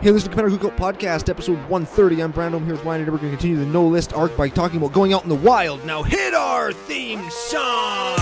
Hey, listen to Commander Cookout Podcast, episode 130. I'm Brandon I'm here with Ryan, and we're going to continue the no list arc by talking about going out in the wild. Now, hit our theme song!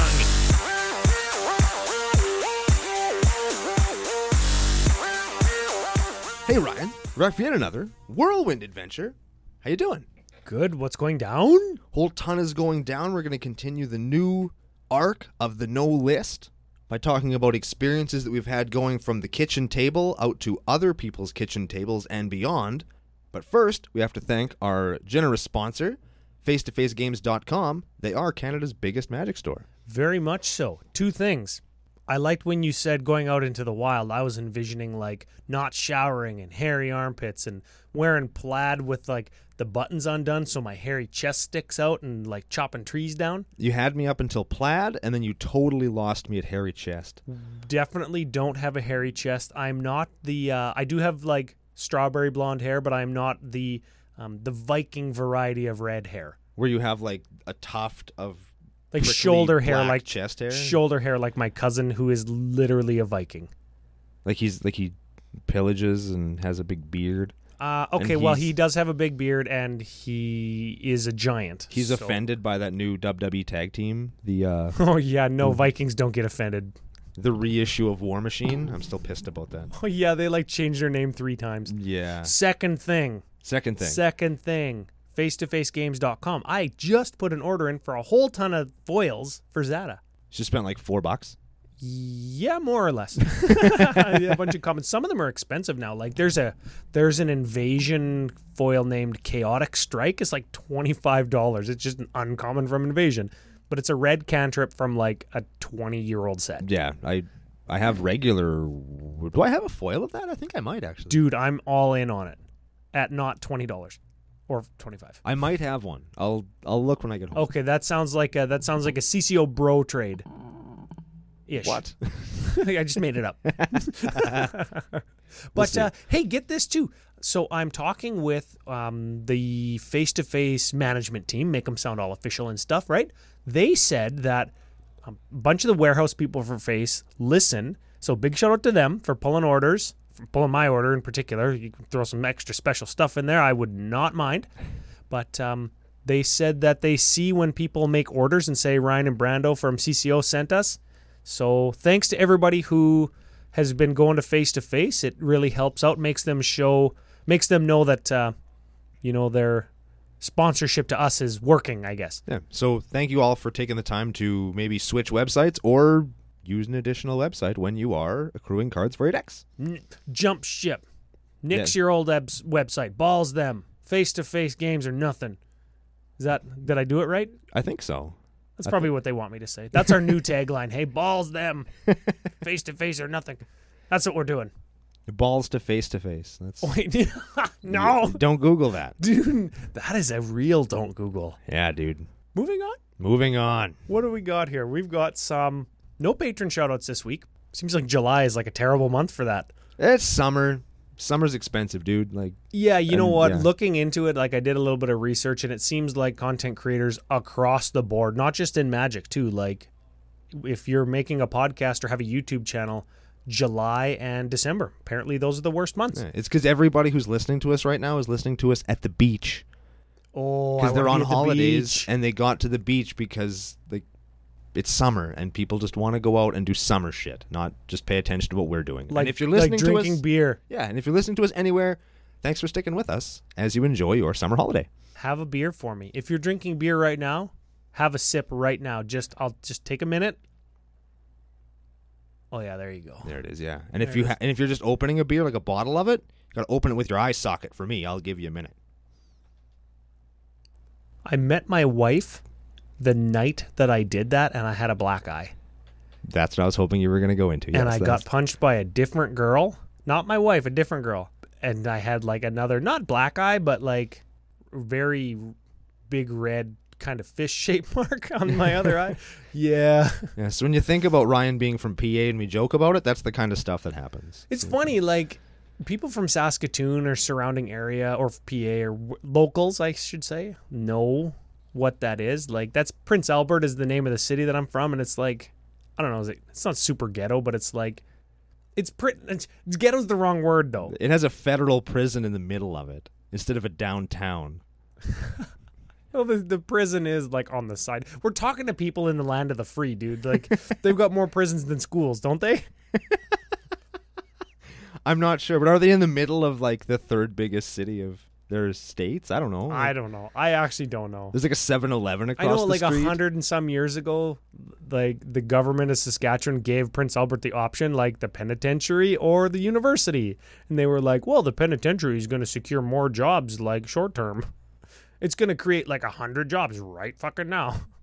Hey, Ryan. We're back for yet another whirlwind adventure. How you doing? Good. What's going down? Whole ton is going down. We're going to continue the new arc of the no list by talking about experiences that we've had going from the kitchen table out to other people's kitchen tables and beyond. But first, we have to thank our generous sponsor, face-to-facegames.com. They are Canada's biggest magic store. Very much so. Two things. I liked when you said going out into the wild. I was envisioning like not showering and hairy armpits and wearing plaid with like the buttons undone so my hairy chest sticks out and like chopping trees down. You had me up until plaid, and then you totally lost me at hairy chest. Definitely don't have a hairy chest. I'm not the. Uh, I do have like strawberry blonde hair, but I'm not the um, the Viking variety of red hair. Where you have like a tuft of Like shoulder hair, like chest hair. shoulder hair, like my cousin who is literally a Viking. like he's like he pillages and has a big beard. Uh, And okay, well, he's- he does have a big beard and he is a giant. He's so- offended by that new WWE tag team, the uh, Oh yeah, no. Vikings don't get offended. the reissue of War Machine. I'm still pissed about that. Oh yeah, they like changed their name three times. Yeah. Second thing, Second thing. second thing, face-to-facegames.com. I just put an order in for a whole ton of foils for Zada. She spent like four bucks. Yeah, more or less. a bunch of comments. Some of them are expensive now. Like there's a there's an invasion foil named Chaotic Strike. It's like twenty five dollars. It's just an uncommon from invasion, but it's a red cantrip from like a twenty year old set. Yeah, I I have regular. Do I have a foil of that? I think I might actually. Dude, I'm all in on it at not twenty dollars or twenty five. I might have one. I'll I'll look when I get home. Okay, that sounds like a, that sounds like a CCO bro trade. Ish. What? I just made it up. but uh, hey, get this too. So I'm talking with um, the face-to-face management team, make them sound all official and stuff, right? They said that a bunch of the warehouse people for Face listen. So big shout out to them for pulling orders, for pulling my order in particular. You can throw some extra special stuff in there. I would not mind. But um, they said that they see when people make orders and say Ryan and Brando from CCO sent us. So thanks to everybody who has been going to face to face. It really helps out, makes them show, makes them know that uh, you know their sponsorship to us is working. I guess. Yeah. So thank you all for taking the time to maybe switch websites or use an additional website when you are accruing cards for 8x. N- jump ship. Nix Yeah. your old ebs- website. Balls them. Face to face games are nothing. Is that did I do it right? I think so. That's probably what they want me to say. That's our new tagline. Hey, balls them. Face to face or nothing. That's what we're doing. Balls to face to face. That's Wait, no, Don't Google that. dude, that is a real don't Google. Yeah, dude. Moving on. Moving on. What do we got here? We've got some no patron shoutouts this week. Seems like July is like a terrible month for that. It's summer. Summer's expensive, dude. Like Yeah, you know And, what? yeah. Looking into it, like I did a little bit of research, and it seems like content creators across the board, not just in Magic too. Like if you're making a podcast or have a YouTube channel, July and December. Apparently, those are the worst months. Yeah, It's because everybody who's listening to us right now is listening to us at the beach Oh, because they're on at the holidays and they got to the beach because like it's summer and people just want to go out and do summer shit, not just pay attention to what we're doing. like and if you're listening like to drinking us, beer. yeah, and if you're listening to us anywhere, thanks for sticking with us as you enjoy your summer holiday. have a beer for me. If you're drinking beer right now, have a sip right now. Just I'll just take a minute. Oh yeah, there you go. There it is, yeah. And if you ha- and if you're just opening a beer like a bottle of it, you got to open it with your eye socket. For me, I'll give you a minute. I met my wife the night that I did that, and I had a black eye, That's what I was hoping you were going to go into. and Yes, I that's- got punched by a different girl, not my wife, a different girl, and I had like another not black eye, but like very big red kind of fish shape mark on my other eye. Yeah. Yeah, so when you think about Ryan being from PA and we joke about it, that's the kind of stuff that happens. It's funny, like people from Saskatoon or surrounding area or PA or w- locals, I should say, know what that is. Like that's Prince Albert is the name of the city that I'm from, and it's like I don't know, is it, it's not super ghetto, but it's like It's pretty. It's, ghetto's the wrong word though. It has a federal prison in the middle of it instead of a downtown. Well, the, the prison is like on the side. We're talking to people in the land of the free, dude. Like they've got more prisons than schools, don't they? I'm not sure, but are they in the middle of like the third biggest city of their states? I don't know. I don't know. I actually don't know. There's like a 7-Eleven I know, the like a hundred and some years ago, like the government of Saskatchewan gave Prince Albert the option, like the penitentiary or the university, and they were like, "Well, the penitentiary is going to secure more jobs, like short term. It's going to create like a hundred jobs right fucking now."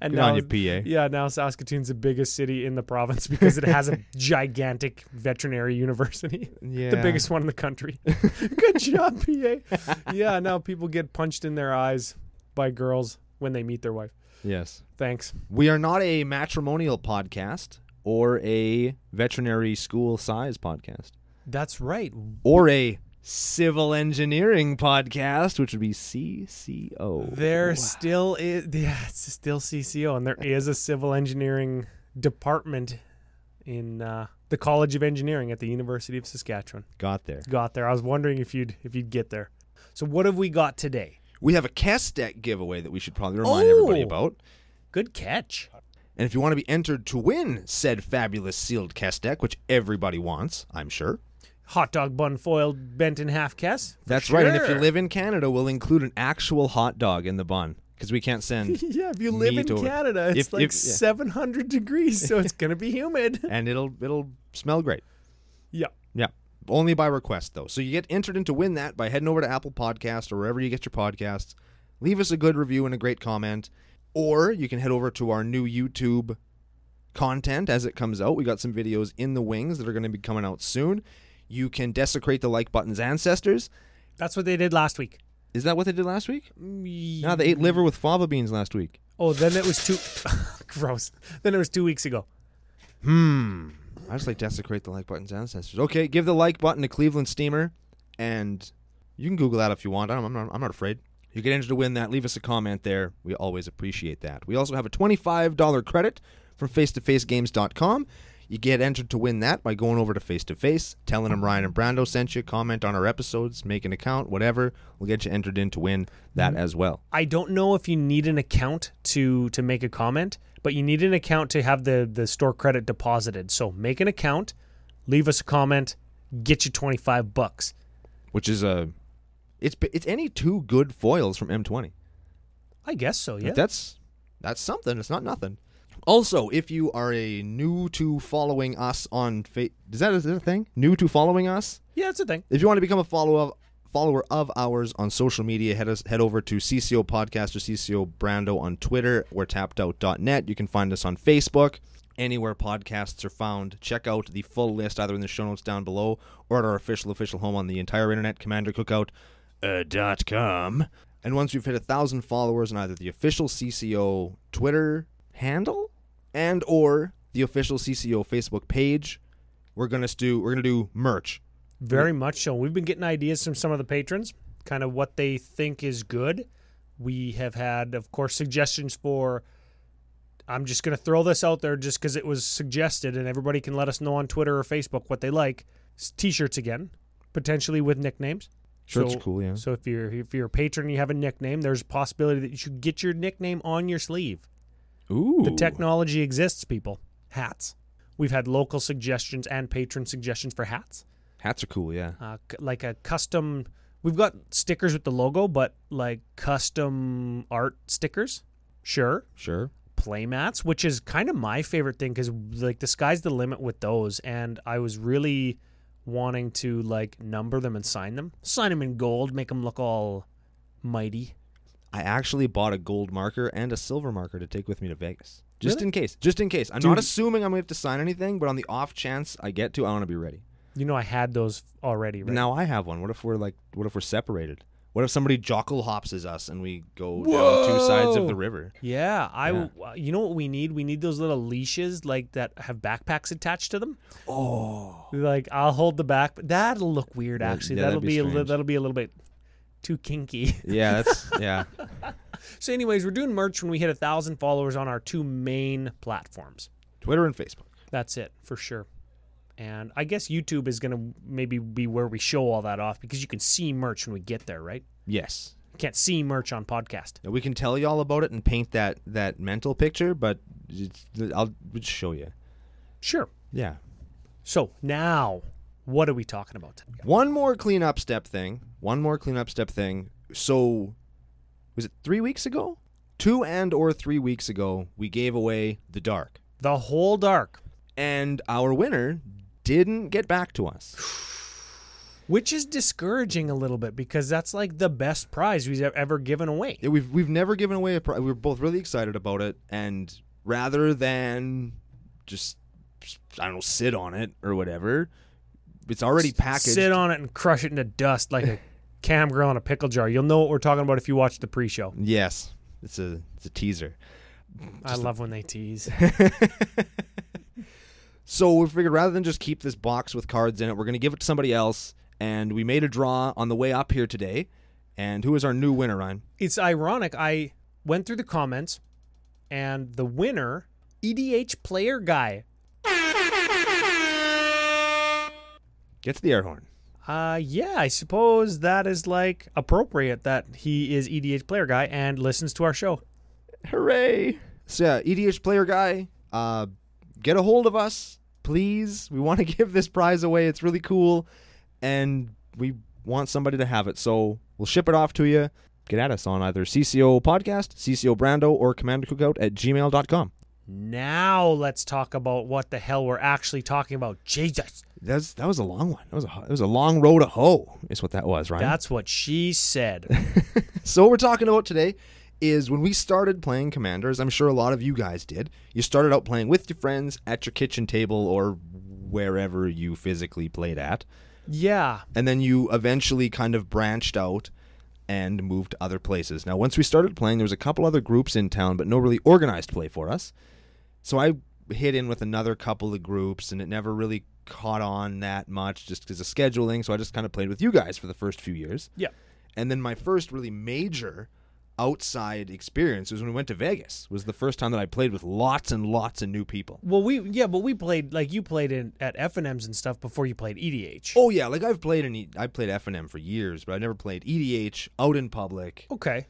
And Good now, on you, PA. yeah, now Saskatoon's the biggest city in the province because it has a gigantic veterinary university, Yeah. the biggest one in the country. Good job, PA. yeah, now people get punched in their eyes by girls when they meet their wife. Yes. Thanks. We are not a matrimonial podcast or a veterinary school size podcast That's right. or a civil engineering podcast, which would be CCO. There still is, yeah, it's still CCO, and there is a civil engineering department in uh, the College of Engineering at the University of Saskatchewan. Got there. Got there. I was wondering if you'd if you'd get there. So what have we got today? We have a Kess deck giveaway that we should probably remind everybody Oh. about. Good catch. And if you want to be entered to win said fabulous sealed Kess deck, which everybody wants, I'm sure. Hot dog bun foiled bent in half Kess. That's right. And if you live in Canada, we'll include an actual hot dog in the bun because we can't send, yeah, if you live in or- Canada, it's if- like if- yeah. 700 degrees, so it's gonna be humid. and it'll it'll smell great. yeah. Yeah. Only by request though. So you get entered in to win that by heading over to Apple Podcast or wherever you get your podcasts. Leave us a good review and a great comment. Or you can head over to our new YouTube content as it comes out. We got some videos in the wings that are going to be coming out soon. You can desecrate the like button's ancestors. That's what they did last week. Is that what they did last week? Mm, No, they ate liver with fava beans last week. Oh, then it was two. gross. Then it was two weeks ago. Hmm. I just like desecrate the like button's ancestors. Okay, give the like button to Cleveland Steamer, and you can Google that if you want. I'm not. I'm not afraid. You get entered to win that. Leave us a comment there. We always appreciate that. We also have a twenty-five dollar credit from FaceToFaceGames.com. You get entered to win that by going over to Face to Face, telling them Ryan and Brando sent you, comment on our episodes, make an account, whatever. We'll get you entered in to win that mm-hmm. as well. I don't know if you need an account to to make a comment, but you need an account to have the the store credit deposited. So make an account, leave us a comment, get you 25 bucks. Which is a, it's it's any two good foils from M20. I guess so, yeah. That's that's something. It's not nothing. Also, if you are a new to following us on fa- is that is that a thing? New to following us? yeah, it's a thing. If you want to become a follow of follower of ours on social media, head us head over to CCO Podcast or CCO Brando on Twitter or tappedout.net. You can find us on Facebook. Anywhere podcasts are found, check out the full list either in the show notes down below or at our official official home on the entire internet, commandercookout.com. uh. And once we've hit a thousand followers on either the official CCO Twitter handle and or the official CCO Facebook page, we're gonna do we're gonna do merch. Very much so. We've been getting ideas from some of the patrons, kind of what they think is good. We have had, of course, suggestions for. I'm just going to throw this out there just because it was suggested, and everybody can let us know on Twitter or Facebook what they like. T-shirts again, potentially with nicknames. Shirts So- cool, yeah. So if you're if you're a patron, and you have a nickname. There's a possibility that you should get your nickname on your sleeve. Ooh. The technology exists, people. Hats. We've had local suggestions and patron suggestions for hats Hats are cool, yeah. uh, c- like a custom. We've got stickers with the logo, but like custom art stickers. Sure, Sure. playmats, which is kind of my favorite thing because like the sky's the limit with those, and I was really wanting to like number them and sign them, sign them in gold, make them look all mighty. I actually bought a gold marker and a silver marker to take with me to Vegas. Just Really? in case. Just in case. I'm Dude. not assuming I'm going to have to sign anything, but on the off chance I get to, I want to be ready. You know, I had those already. Right? now I have one. What if we're like what if we're separated? What if somebody jockle hopses us and we go down two sides of the river? Yeah, I. Yeah. uh, You know what we need? We need those little leashes like that have backpacks attached to them. Oh. Like I'll hold the back, but that'll look weird. Actually, yeah, that'll be be, a li- that'll be a little bit too kinky. Yeah, that's yeah. so, anyways, we're doing merch when we hit a thousand followers on our two main platforms. Twitter and Facebook. That's it for sure. And I guess YouTube is going to maybe be where we show all that off because you can see merch when we get there, right? Yes. You can't see merch on podcast. Now, we can tell you all about it and paint that that mental picture, but it's, I'll just show you. Sure. Yeah. So now, what are we talking about today? One more cleanup step thing. One more cleanup step thing. So, was it three weeks ago? Two and or three weeks ago, we gave away the dark, The whole dark, and our winner didn't get back to us. which is discouraging a little bit because that's like the best prize we've ever given away. Yeah, we've we've never given away a prize. We were both really excited about it, and rather than just I don't know sit on it or whatever, it's already packaged. Sit on it and crush it into dust like a cam grill in a pickle jar. You'll know what we're talking about if you watch the pre-show. Yes, it's a it's a teaser. I love when they tease. So we figured rather than just keep this box with cards in it, we're going to give it to somebody else. And we made a draw on the way up here today. And who is our new winner, Ryan? it's ironic. I went through the comments, and the winner, EDH player guy. Gets the air horn. Uh, yeah, I suppose that is like appropriate that he is EDH player guy and listens to our show. Hooray! So yeah, EDH player guy, uh, get a hold of us, please. We want to give this prize away. It's really cool, and we want somebody to have it. So we'll ship it off to you. Get at us on either CCO Podcast, CCO Brando, or CommanderCookout at gmail.com. Now let's talk about what the hell we're actually talking about. Jesus, That's that was a long one. That was a that was a long road to hoe. Is what that was, right? that's what she said. So what we're talking about today is when we started playing Commanders, I'm sure a lot of you guys did. You started out playing with your friends at your kitchen table or wherever you physically played at. yeah, And then you eventually kind of branched out and moved to other places. Now, once we started playing, there was a couple other groups in town, but no really organized play for us. So I hit in with another couple of groups, and it never really caught on that much just because of scheduling. So I just kind of played with you guys for the first few years. yeah. And then my first really major outside experience was when we went to Vegas. It Was the first time that I played with lots and lots of new people. Well, we yeah, but we played like you played in at F and M's and stuff before you played EDH. Oh yeah, like I've played in I played F and M for years, but I never played EDH out in public. Okay.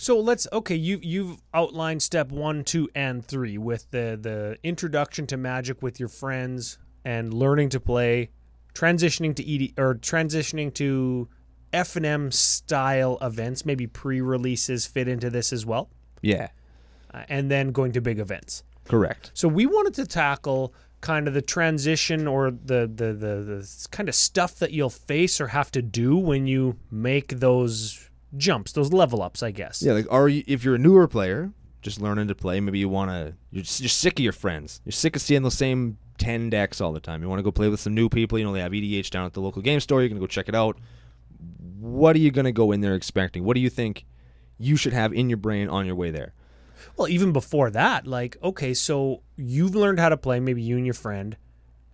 So let's okay, you you've outlined step 1, 2 and 3 with the the introduction to Magic with your friends and learning to play, transitioning to ED or transitioning to F&M style events, maybe pre-releases fit into this as well, Yeah, uh, and then going to big events. correct. So we wanted to tackle kind of the transition or the the the, the kind of stuff that you'll face or have to do when you make those jumps, those level ups, I guess. Yeah, like are you if you're a newer player, just learning to play, maybe you want to you're just, you're sick of your friends. You're sick of seeing those same 10 decks all the time. You want to go play with some new people, you know they have EDH down at the local game store, you're going to go check it out. What are you going to go in there expecting? What do you think you should have in your brain on your way there? Well, even before that, like, okay, so you've learned how to play, maybe you and your friend,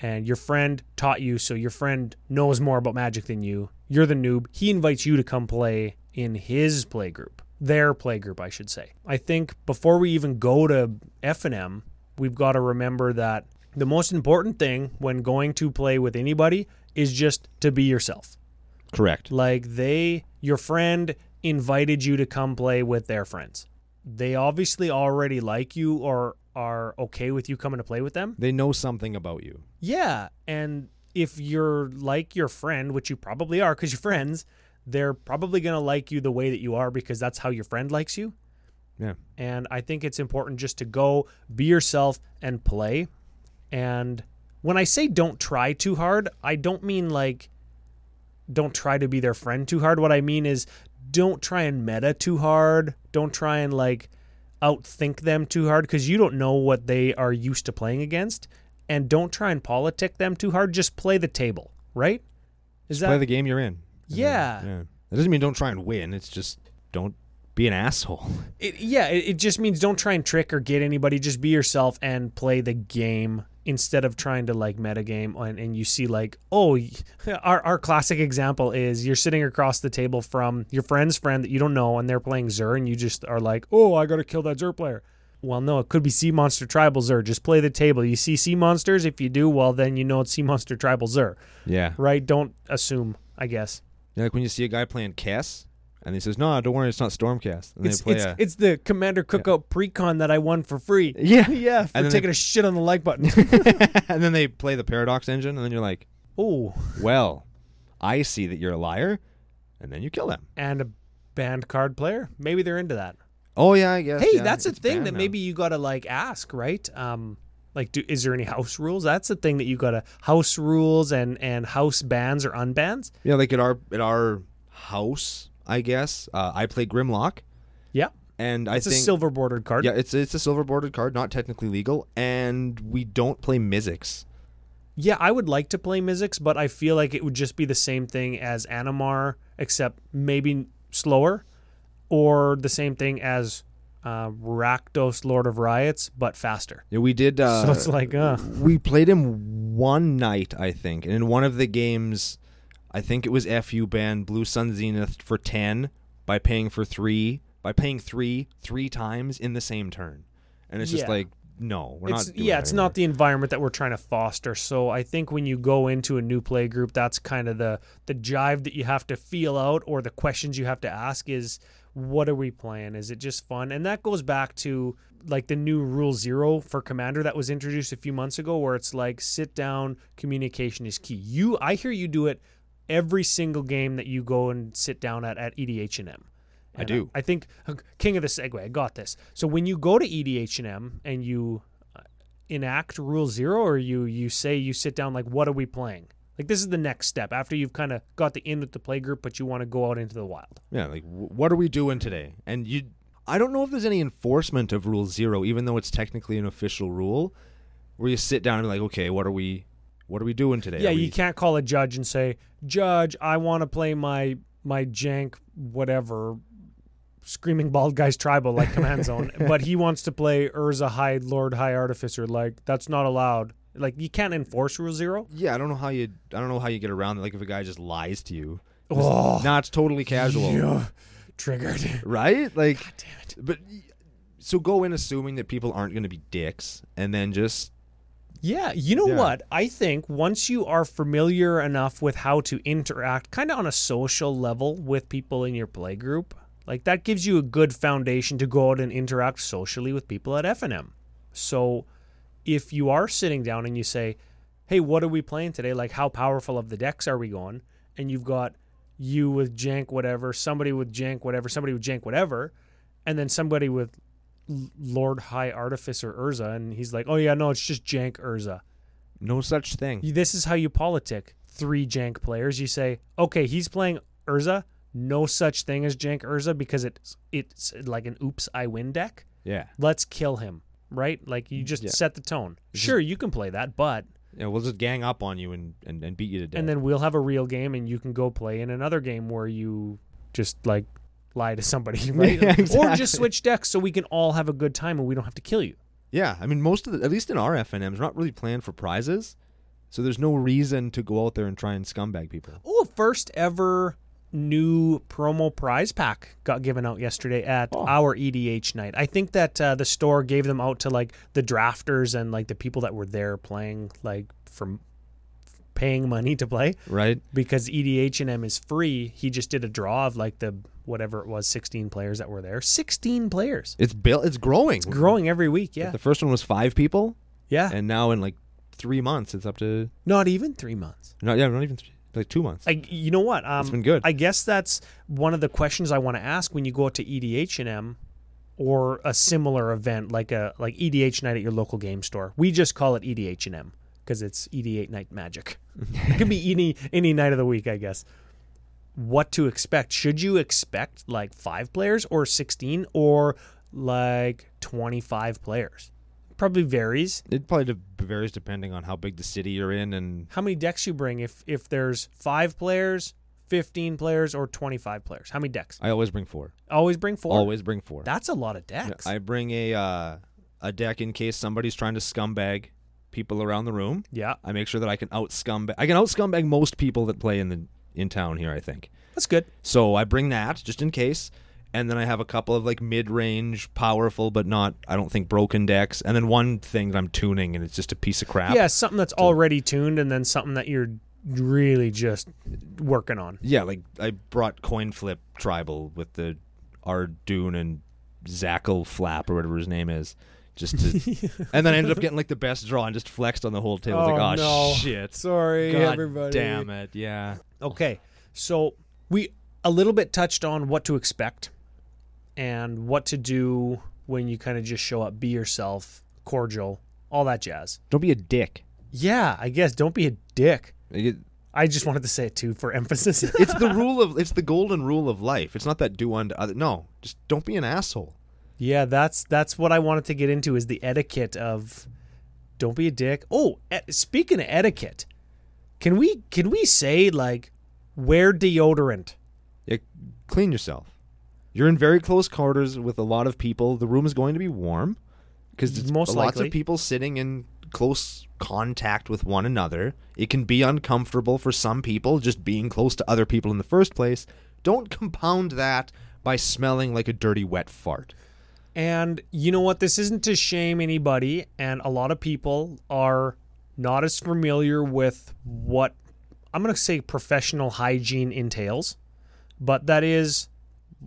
and your friend taught you, so your friend knows more about magic than you. You're the noob. He invites you to come play in his playgroup, their playgroup, I should say. I think before we even go to F&M, we've got to remember that the most important thing when going to play with anybody is just to be yourself. Correct. Like they, your friend invited you to come play with their friends. They obviously already like you or are okay with you coming to play with them. They know something about you. Yeah. And if you're like your friend, which you probably are because you're friends, they're probably going to like you the way that you are because that's how your friend likes you. Yeah. And I think it's important just to go be yourself and play. And when I say don't try too hard, I don't mean like don't try to be their friend too hard. What I mean is don't try and meta too hard. Don't try and like outthink them too hard because you don't know what they are used to playing against. And don't try and politic them too hard. Just play the table, right? Is Just play the game you're in. Then- Yeah. yeah. That doesn't mean don't try and win. It's just don't be an asshole. It, yeah, it, it just means don't try and trick or get anybody. Just be yourself and play the game instead of trying to like metagame. And, and you see like, oh, our our classic example is you're sitting across the table from your friend's friend that you don't know, and they're playing Zur, and you just are like, oh, I gotta kill that Zur player. Well, no, it could be Sea Monster Tribal Zur. Just play the table. You see sea monsters. If you do, well, then you know it's Sea Monster Tribal Zur, Yeah. right? Don't assume. I guess Like when you see a guy playing Kess, and he says, "No, don't worry, it's not Stormcast." And it's they play it's, a, it's the Commander Cookout Precon that I won for free. yeah, yeah, for And then taking a shit on the like button. and then they play the Paradox engine, and then you're like, oh, "Well, I see that you're a liar," and then you kill them. and a banned card player. Maybe they're into that. Oh yeah, I guess. Hey, yeah, that's a thing that now. maybe you gotta like ask, right? Um, like, do is there any house rules? That's the thing that you gotta house rules and and house bans or unbans. Yeah, like at our at our house, I guess. Uh, I play Grimlock, Yeah, and I it's a silver bordered card. yeah, it's it's a silver bordered card, not technically legal, and we don't play Mizzix. Yeah, I would like to play Mizzix, but I feel like it would just be the same thing as Animar, except maybe slower, or the same thing as uh, Rakdos, Lord of Riots, but faster. Yeah, we did. Uh, so it's like, uh, we played him one night, I think, and in one of the games, I think it was FU banned Blue Sun Zenith for ten by paying for three by paying three three times in the same turn, and it's just Yeah. like no, we're it's not. Doing yeah, it's not the environment that we're trying to foster. So I think when you go into a new play group, that's kind of the the jive that you have to feel out, or the questions you have to ask is, what are we playing? Is it just fun? And that goes back to like the new rule zero for commander that was introduced a few months ago, where it's like sit down, communication is key. You, I hear you do it every single game that you go and sit down at at E EDH&M. I do. I think uh, king of the segue. I got this. So when you go to EDH&M and you uh, enact rule zero, or you you say you sit down like, what are we playing? Like this is the next step after you've kind of got the in with the play group, but you want to go out into the wild. Yeah, like w- what are we doing today? And you, I don't know if there's any enforcement of Rule Zero, even though it's technically an official rule, where you sit down and like, okay, what are we, what are we doing today? Yeah, Are you can't call a judge and say, Judge, I want to play my my jank whatever. Screaming bald guy's tribal like command zone, but he wants to play Urza High Lord High Artificer. Like that's not allowed. Like you can't enforce rule zero. Yeah, I don't know how you, I don't know how you get around it. Like if a guy just lies to you, Oh, nah, it's totally casual, yeah. triggered. right? Like, God damn it. but so go in assuming that people aren't going to be dicks, and then just Yeah, you know Yeah. what? I think once you are familiar enough with how to interact, kind of on a social level with people in your play group, like that gives you a good foundation to go out and interact socially with people at FNM. So if you are sitting down and you say, "Hey, what are we playing today? Like, how powerful of the decks are we going?" and you've got you with jank whatever, somebody with jank whatever, somebody with jank whatever, and then somebody with Lord High Artificer Urza, and he's like, "Oh yeah, no, it's just jank Urza." no such thing. This is how you politic three jank players. You say, "Okay, he's playing Urza. No such thing as jank Urza because it's it's like an oops I win deck. Yeah, Let's kill him." Right? Like you just Yeah. set the tone. Sure, you can play that, but yeah, we'll just gang up on you and and, and beat you to death. and then we'll have a real game, and you can go play in another game where you just like lie to somebody, right? Yeah, Or just switch decks so we can all have a good time and we don't have to kill you. Yeah, I mean, most of the, at least in our FNMs, we're not really planned for prizes, so there's no reason to go out there and try and scumbag people. Oh, first ever new promo prize pack got given out yesterday at Oh. our EDH night. I think that uh, the store gave them out to like the drafters and like the people that were there playing like from paying money to play Right? because E EDH&M is free. He just did a draw of like the whatever it was 16 players that were there. 16 players. It's built. It's growing. It's growing every week, yeah. The first one was five people, Yeah. and now in like three months, it's up to Not even 3 months. not yeah, not even three, like two months. Like you know what? Um, it's been good. I guess that's one of the questions I want to ask when you go out to E EDH&M or a similar event like a like EDH night at your local game store. We just call it E EDH&M because it's EDH night magic. it could be any any night of the week, I guess. What to expect? Should you expect like 5 players or 16 or like 25 players? Probably varies. it probably de- varies depending on how big the city you're in, and How many decks you bring if if there's 5 players, 15 players or 25 players? How many decks? I always bring four. Always bring 4. Always bring four. That's a lot of decks. I bring a uh, a deck in case somebody's trying to scumbag people around the room. yeah, I make sure that I can out scumbag. I can out scumbag most people that play in the in town here. I think. that's good. So I bring that just in case, and then I have a couple of like mid-range, powerful but not I don't think broken decks, and then one thing that I'm tuning and it's just a piece of crap. Yeah, something that's already tuned, and then something that you're really just working on. Yeah, like I brought coin flip tribal with the Ardoon and Zackle flap or whatever his name is. Just to, and then I ended up getting like the best draw and just flexed on the whole table. Was like, oh no. shit. Sorry, God everybody. damn it. Yeah. Okay, so we a little bit touched on what to expect and what to do when you kind of just show up, be yourself, cordial, all that jazz. Don't be a dick. Yeah, I guess don't be a dick. It- I just wanted to say it too for emphasis. It's the rule of it's the golden rule of life. It's not that do unto other. No, just don't be an asshole. yeah, that's that's what I wanted to get into is the etiquette of don't be a dick. Oh, e- speaking of etiquette, can we can we say like wear deodorant? Yeah, clean yourself. You're in very close quarters with a lot of people. The room is going to be warm because Most lots likely. of people sitting in close contact with one another. It can be uncomfortable for some people just being close to other people in the first place. Don't compound that by smelling like a dirty wet fart. And you know what? This isn't to shame anybody, and a lot of people are not as familiar with what I'm going to say professional hygiene entails, but that is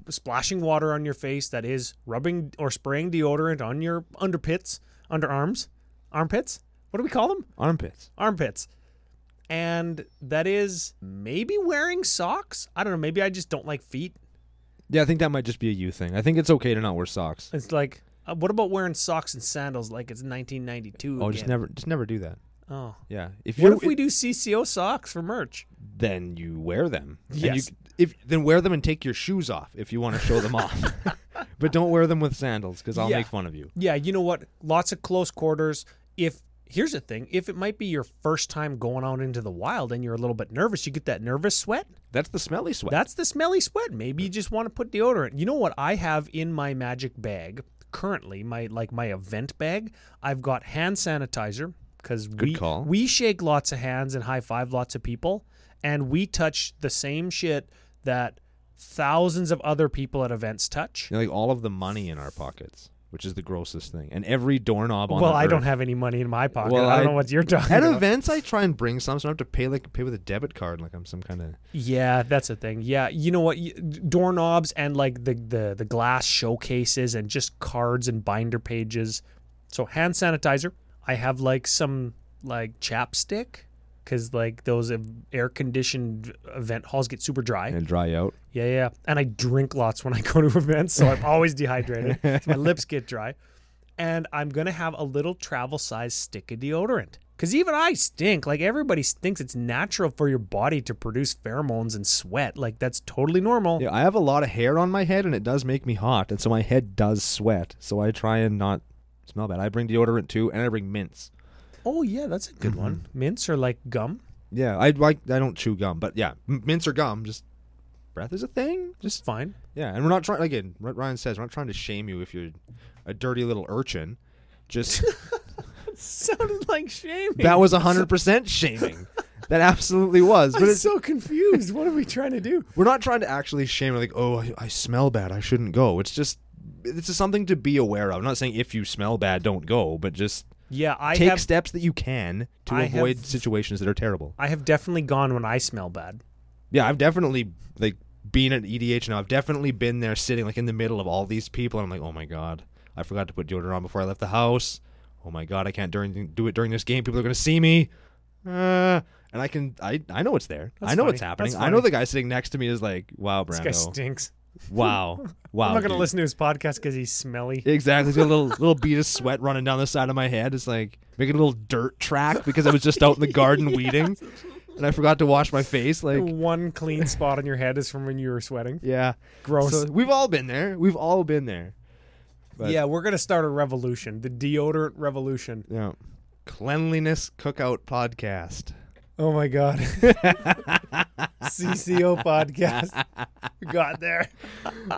splashing water on your face, that is rubbing or spraying deodorant on your underpits, underarms, armpits. What do we call them? Armpits. Armpits. And that is maybe wearing socks. I don't know. Maybe I just don't like feet. Yeah, I think that might just be a you thing. I think it's okay to not wear socks. It's like, uh, what about wearing socks and sandals like it's 1992? Oh, just never, just never do that. Oh. Yeah, if What if we do CCO socks for merch? then you wear them. And Yes. you, if then wear them and take your shoes off if you want to show them off. but don't wear them with sandals because I'll Yeah. make fun of you. Yeah, you know what? Lots of close quarters. If here's the thing, if it might be your first time going out into the wild and you're a little bit nervous, you get that nervous sweat. That's the smelly sweat. That's the smelly sweat. Maybe you just want to put deodorant. You know what I have in my magic bag currently, my like my event bag? I've got hand sanitizer because we call. we shake lots of hands and high five lots of people, and we touch the same shit that thousands of other people at events touch. You know, like all of the money in our pockets, which is the grossest thing, and every doorknob on. Well, I don't have any money in my pocket. Well, I don't I- know what you're talking At about. events, I try and bring some, so I don't have to pay like pay with a debit card, like I'm some kind of. Yeah, that's the thing. Yeah, you know what? Doorknobs and like the the the glass showcases and just cards and binder pages. So hand sanitizer. I have like some like chapstick because like those air conditioned event halls get super dry. And dry out. Yeah, yeah. And I drink lots when I go to events, so I'm always dehydrated. So my lips get dry. And I'm going to have a little travel size stick of deodorant. Because even I stink. Like everybody stinks. it's natural for your body to produce pheromones and sweat. Like that's totally normal. Yeah, I have a lot of hair on my head, and it does make me hot, and so my head does sweat. So I try and not smell bad. I bring deodorant too, and I bring mints. Oh, yeah, that's a good Mm-hmm. one. Mints are like gum. Yeah, I like. I don't chew gum, but yeah, m- mints or gum. Just breath is a thing. Just fine. Yeah, and we're not trying. Again, what Ryan says, we're not trying to shame you if you're a dirty little urchin. Just Sounded like shaming. that was hundred percent shaming. That absolutely was. But I'm it's, so confused. what are we trying to do? we're not trying to actually shame. Like, oh, I, I smell bad. I shouldn't go. It's just it's is something to be aware of. I'm not saying if you smell bad, don't go, but just Yeah, I take have steps that you can to I avoid have- situations that are terrible. I have definitely gone when I smell bad. Yeah, I've definitely like been at EDH now. I've definitely been there sitting like in the middle of all these people, and I'm like, oh my god, I forgot to put deodorant on before I left the house. Oh my god, I can't during do it during this game. People are gonna see me. Uh, and I can I I know it's there. That's I know funny. it's happening. I know the guy sitting next to me is like, wow, This guy stinks. Wow, wow. I'm not gonna dude. listen to his podcast because he's smelly. Exactly. He's got a little little bead of sweat running down the side of my head. It's like making a little dirt track because I was just out in the garden weeding, and I forgot to wash my face. Like, One clean spot on your head is from when you were sweating. yeah. Gross. So we've all been there. We've all been there. But- yeah, we're gonna start a revolution, the deodorant revolution. Yeah. Cleanliness Cookout Podcast. Oh my god. CCO podcast. Got there.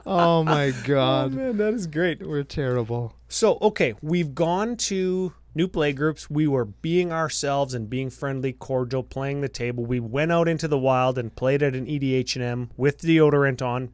Oh my Oh god. man, that is great. We're terrible. So, okay, we've gone to new play groups. We were being ourselves and being friendly, cordial, playing the table. We went out into the wild and played at an EDH&M with deodorant on.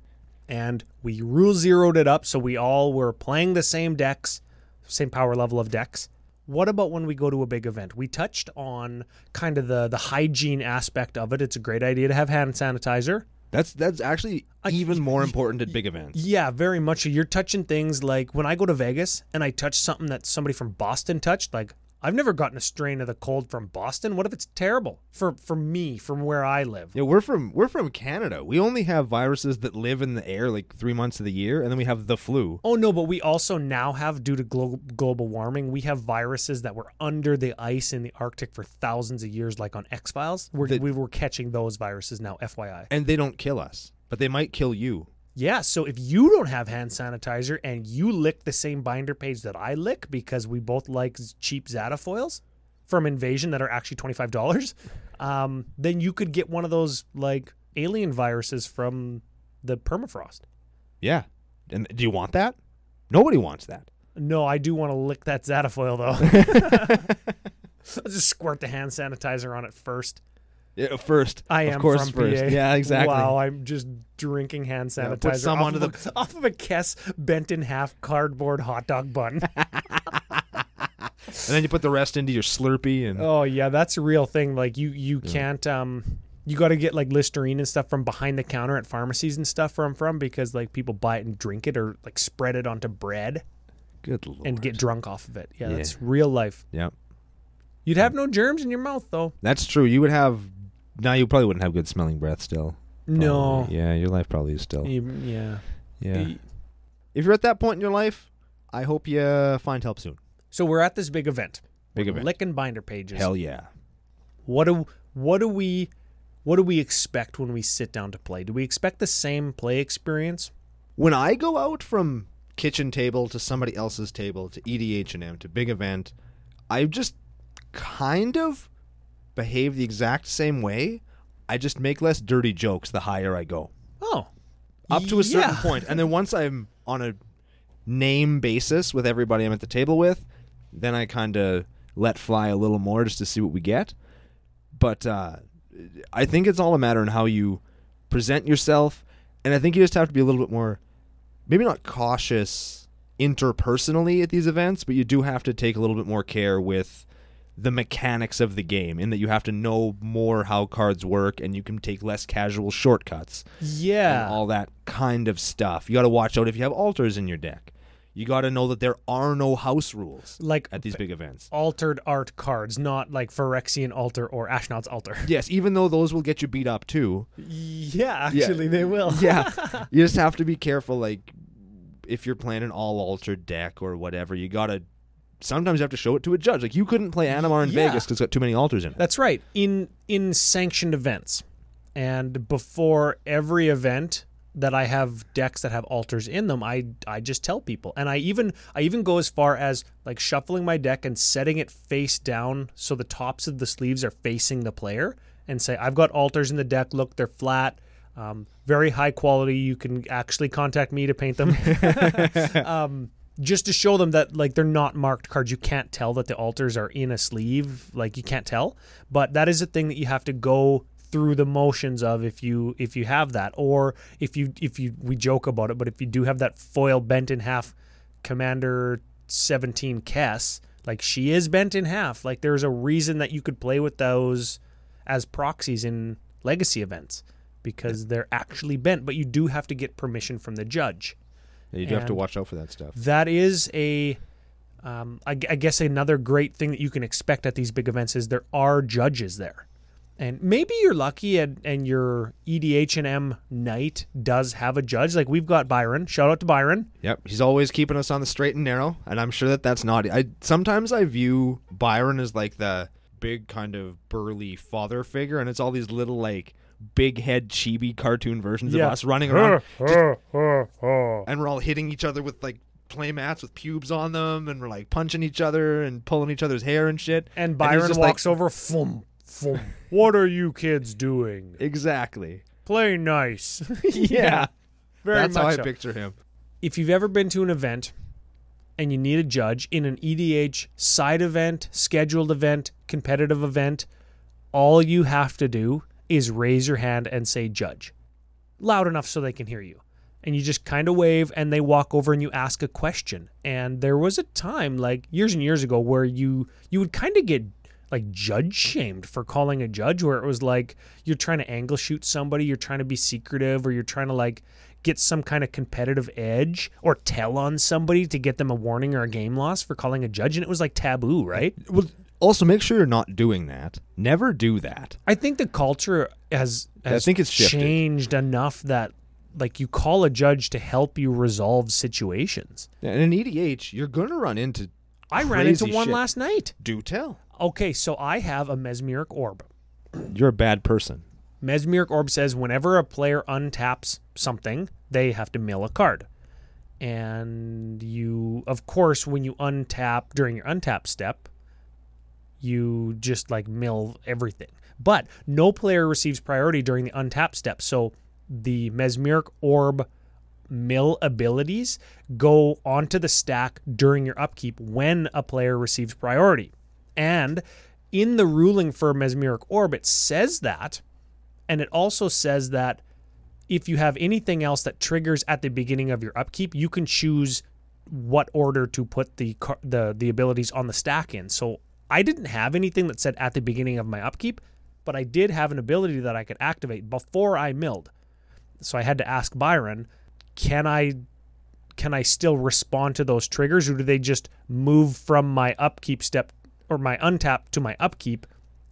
and we rule zeroed it up so we all were playing the same decks, same power level of decks. What about when we go to a big event? We touched on kind of the the hygiene aspect of it. It's a great idea to have hand sanitizer. That's that's actually even more important at big events. Yeah, very much. so. You're touching things like when I go to Vegas and I touch something that somebody from Boston touched, like I've never gotten a strain of the cold from Boston. What if it's terrible for for me from where I live? Yeah, we're from we're from Canada. We only have viruses that live in the air like three months of the year, and then we have the flu. Oh no, but we also now have due to glo- global warming, we have viruses that were under the ice in the Arctic for thousands of years like on X-Files. We're, we were catching those viruses now, FYI. And they don't kill us, but they might kill you. Yeah, so if you don't have hand sanitizer and you lick the same binder page that I lick because we both like cheap cheap Zatafoils from Invasion that are actually $25, um, then you could get one of those like alien viruses from the permafrost. Yeah. And do you want that? Nobody wants that. No, I do want to lick that Zatafoil though. I'll just squirt the hand sanitizer on it first. Yeah, first. I of am course from first. PA. Yeah, exactly. Wow, I'm just drinking hand Yeah, sanitizer put some off, onto of a, off of a Kess bent in half cardboard hot dog bun. And then you put the rest into your Slurpee and Oh yeah, that's a real thing. Like you you can't um you got to get like Listerine and stuff from behind the counter at pharmacies and stuff where I'm from because like people buy it and drink it or like spread it onto bread good lord. and get drunk off of it. Yeah, Yeah. that's real life. Yep. You'd have no germs in your mouth though. That's true. You would have now you probably wouldn't have good smelling breath still. No. Yeah, your life probably is still. You- yeah. Yeah. If you're at that point in your life, I hope you find help soon. So we're at this big event. Big We're event. Licking binder pages. Hell yeah. What do what do we what do we expect when we sit down to play? Do we expect the same play experience? When I go out from kitchen table to somebody else's table to E EDH&M to big event, I just kind of behave the exact same way. I just make less dirty jokes the higher I go. Oh. Up to a certain Yeah. point. And then once I'm on a name basis with everybody I'm at the table with, then I kind of let fly a little more just to see what we get. But uh, I think it's all a matter in how you present yourself. And I think you just have to be a little bit more, maybe not cautious interpersonally at these events, but you do have to take a little bit more care with the mechanics of the game in that you have to know more how cards work and you can take less casual shortcuts Yeah. and all that kind of stuff. You got to watch out if you have alters in your deck. You got to know that there are no house rules like at these big events. altered art cards, not like Phyrexian altar or Ashnod's altar. Yes, even though those will get you beat up too. Yeah, Yeah. actually they will. Yeah, you just have to be careful. Like if you're playing an all altered deck or whatever, you got to. Sometimes you have to show it to a judge. Like you couldn't play Animar in Yeah. Vegas because it's got too many altars in it. That's right. In in sanctioned events. And before every event that I have decks that have altars in them, I I just tell people. And I even I even go as far as like shuffling my deck and setting it face down so the tops of the sleeves are facing the player and say I've got altars in the deck. Look, they're flat. Um, very high quality. You can actually contact me to paint them. um, just to show them that like they're not marked cards. You can't tell that the altars are in a sleeve. Like you can't tell. But that is a thing that you have to go through the motions of if you if you have that or if you if you we joke about it but if you do have that foil bent in half commander 17 Kess like she is bent in half like there's a reason that you could play with those as proxies in legacy events because they're actually bent but you do have to get permission from the judge you do have to watch out for that stuff. that is a um, I, I guess another great thing that you can expect at these big events is there are judges there. And maybe you're lucky and, and your edh&m night does have a judge. Like we've got byron. Shout out to byron. Yep, he's always keeping us on the straight and narrow, and I'm sure that that's not. I sometimes I view Byron as like the big kind of burly father figure, and it's all these little like big head chibi cartoon versions Yeah. of us running around, just- and we're all hitting each other with like play mats with pubes on them, and we're like punching each other and pulling each other's hair and shit. and byron just walks like- over fum, fum. what are you kids doing Exactly. play nice Yeah, very that's much how I so. picture him. if you've ever been to an event and you need a judge in an EDH side event, scheduled event, competitive event, all you have to do is raise your hand and say judge. Loud enough so they can hear you. and you just kind of wave and they walk over and you ask a question. And there was a time like years and years ago where you you would kind of get like judge shamed for calling a judge where it was like you're trying to angle shoot somebody, you're trying to be secretive or you're trying to like get some kind of competitive edge or tell on somebody to get them a warning or a game loss for calling a judge and it was like taboo, right? Well, also make sure you're not doing that. Never do that. I think the culture has, I think it's shifted. changed enough that like you call a judge to help you resolve situations. And in EDH, you're gonna run into. I ran into one shit. last night. Do tell. Okay, so I have a mesmeric orb. You're a bad person. Mesmeric orb says whenever a player untaps something, they have to mill a card. And you, of course, when you untap during your untap step, you just like mill everything. But no player receives priority during the untap step. So the mesmeric orb mill abilities go onto the stack during your upkeep when a player receives priority. And in the ruling for mesmeric orb, it says that and it also says that if you have anything else that triggers at the beginning of your upkeep, you can choose what order to put the the the abilities on the stack in. So I didn't have anything that said at the beginning of my upkeep, but I did have an ability that I could activate before I milled. So I had to ask Byron, can I can I still respond to those triggers or do they just move from my upkeep step or my untap to my upkeep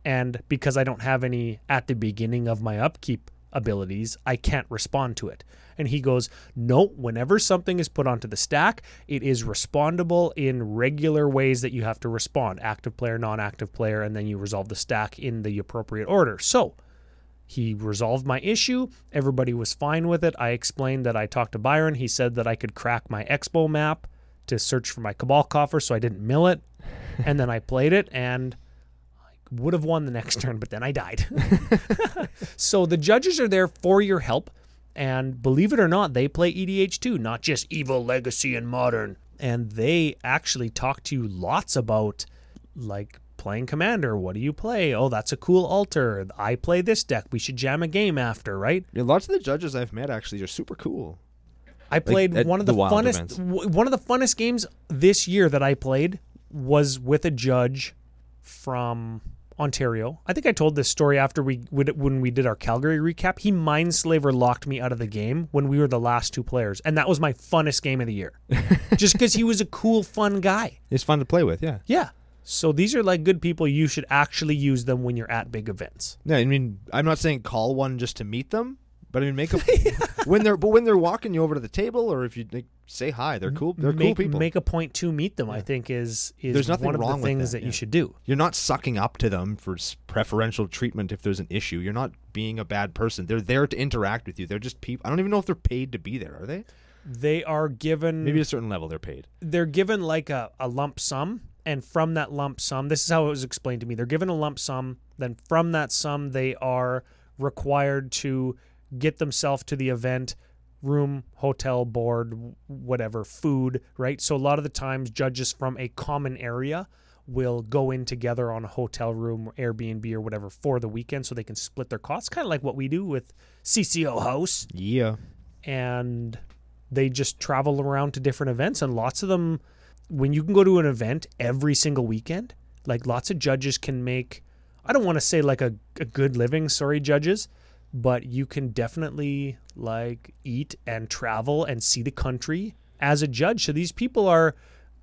and because I don't have any at the beginning of my upkeep abilities, I can't respond to it. And he goes, No, whenever something is put onto the stack, it is respondable in regular ways that you have to respond active player, non active player, and then you resolve the stack in the appropriate order. So he resolved my issue. Everybody was fine with it. I explained that I talked to Byron. He said that I could crack my Expo map to search for my Cabal coffer so I didn't mill it. and then I played it and would have won the next turn, but then I died. so the judges are there for your help. And believe it or not, they play EDH too, not just Evil, Legacy, and Modern. And they actually talk to you lots about like playing Commander. What do you play? Oh, that's a cool altar. I play this deck. We should jam a game after, right? Yeah, lots of the judges I've met actually are super cool. I played at one of the, the funnest w- one of the funnest games this year that I played was with a judge from Ontario. I think I told this story after we when we did our Calgary recap. He mindslaver locked me out of the game when we were the last two players, and that was my funnest game of the year. Just because he was a cool, fun guy. It's fun to play with, yeah. Yeah. So these are like good people. You should actually use them when you're at big events. Yeah, I mean, I'm not saying call one just to meet them, but I mean, make a when they're but when they're walking you over to the table, or if you like, say hi, they're cool. They're make, cool people. Make a point to meet them. I think is is There's nothing one of wrong the with things that, that, you should do. You're not sucking up to them for preferential treatment if there's an issue. You're not being a bad person. They're there to interact with you. They're just people. I don't even know if they're paid to be there. Are they? They are given Maybe a certain level they're paid. they're given like a, a lump sum and from that lump sum this is how it was explained to me they're given a lump sum then from that sum they are required to get themselves to the event room hotel board whatever food right so a lot of the times judges from a common area will go in together on a hotel room or airbnb or whatever for the weekend so they can split their costs kind of like what we do with cco house Yeah. and they just travel around to different events and lots of them when you can go to an event every single weekend like lots of judges can make i don't want to say like a, a good living sorry judges but you can definitely like eat and travel and see the country as a judge so these people are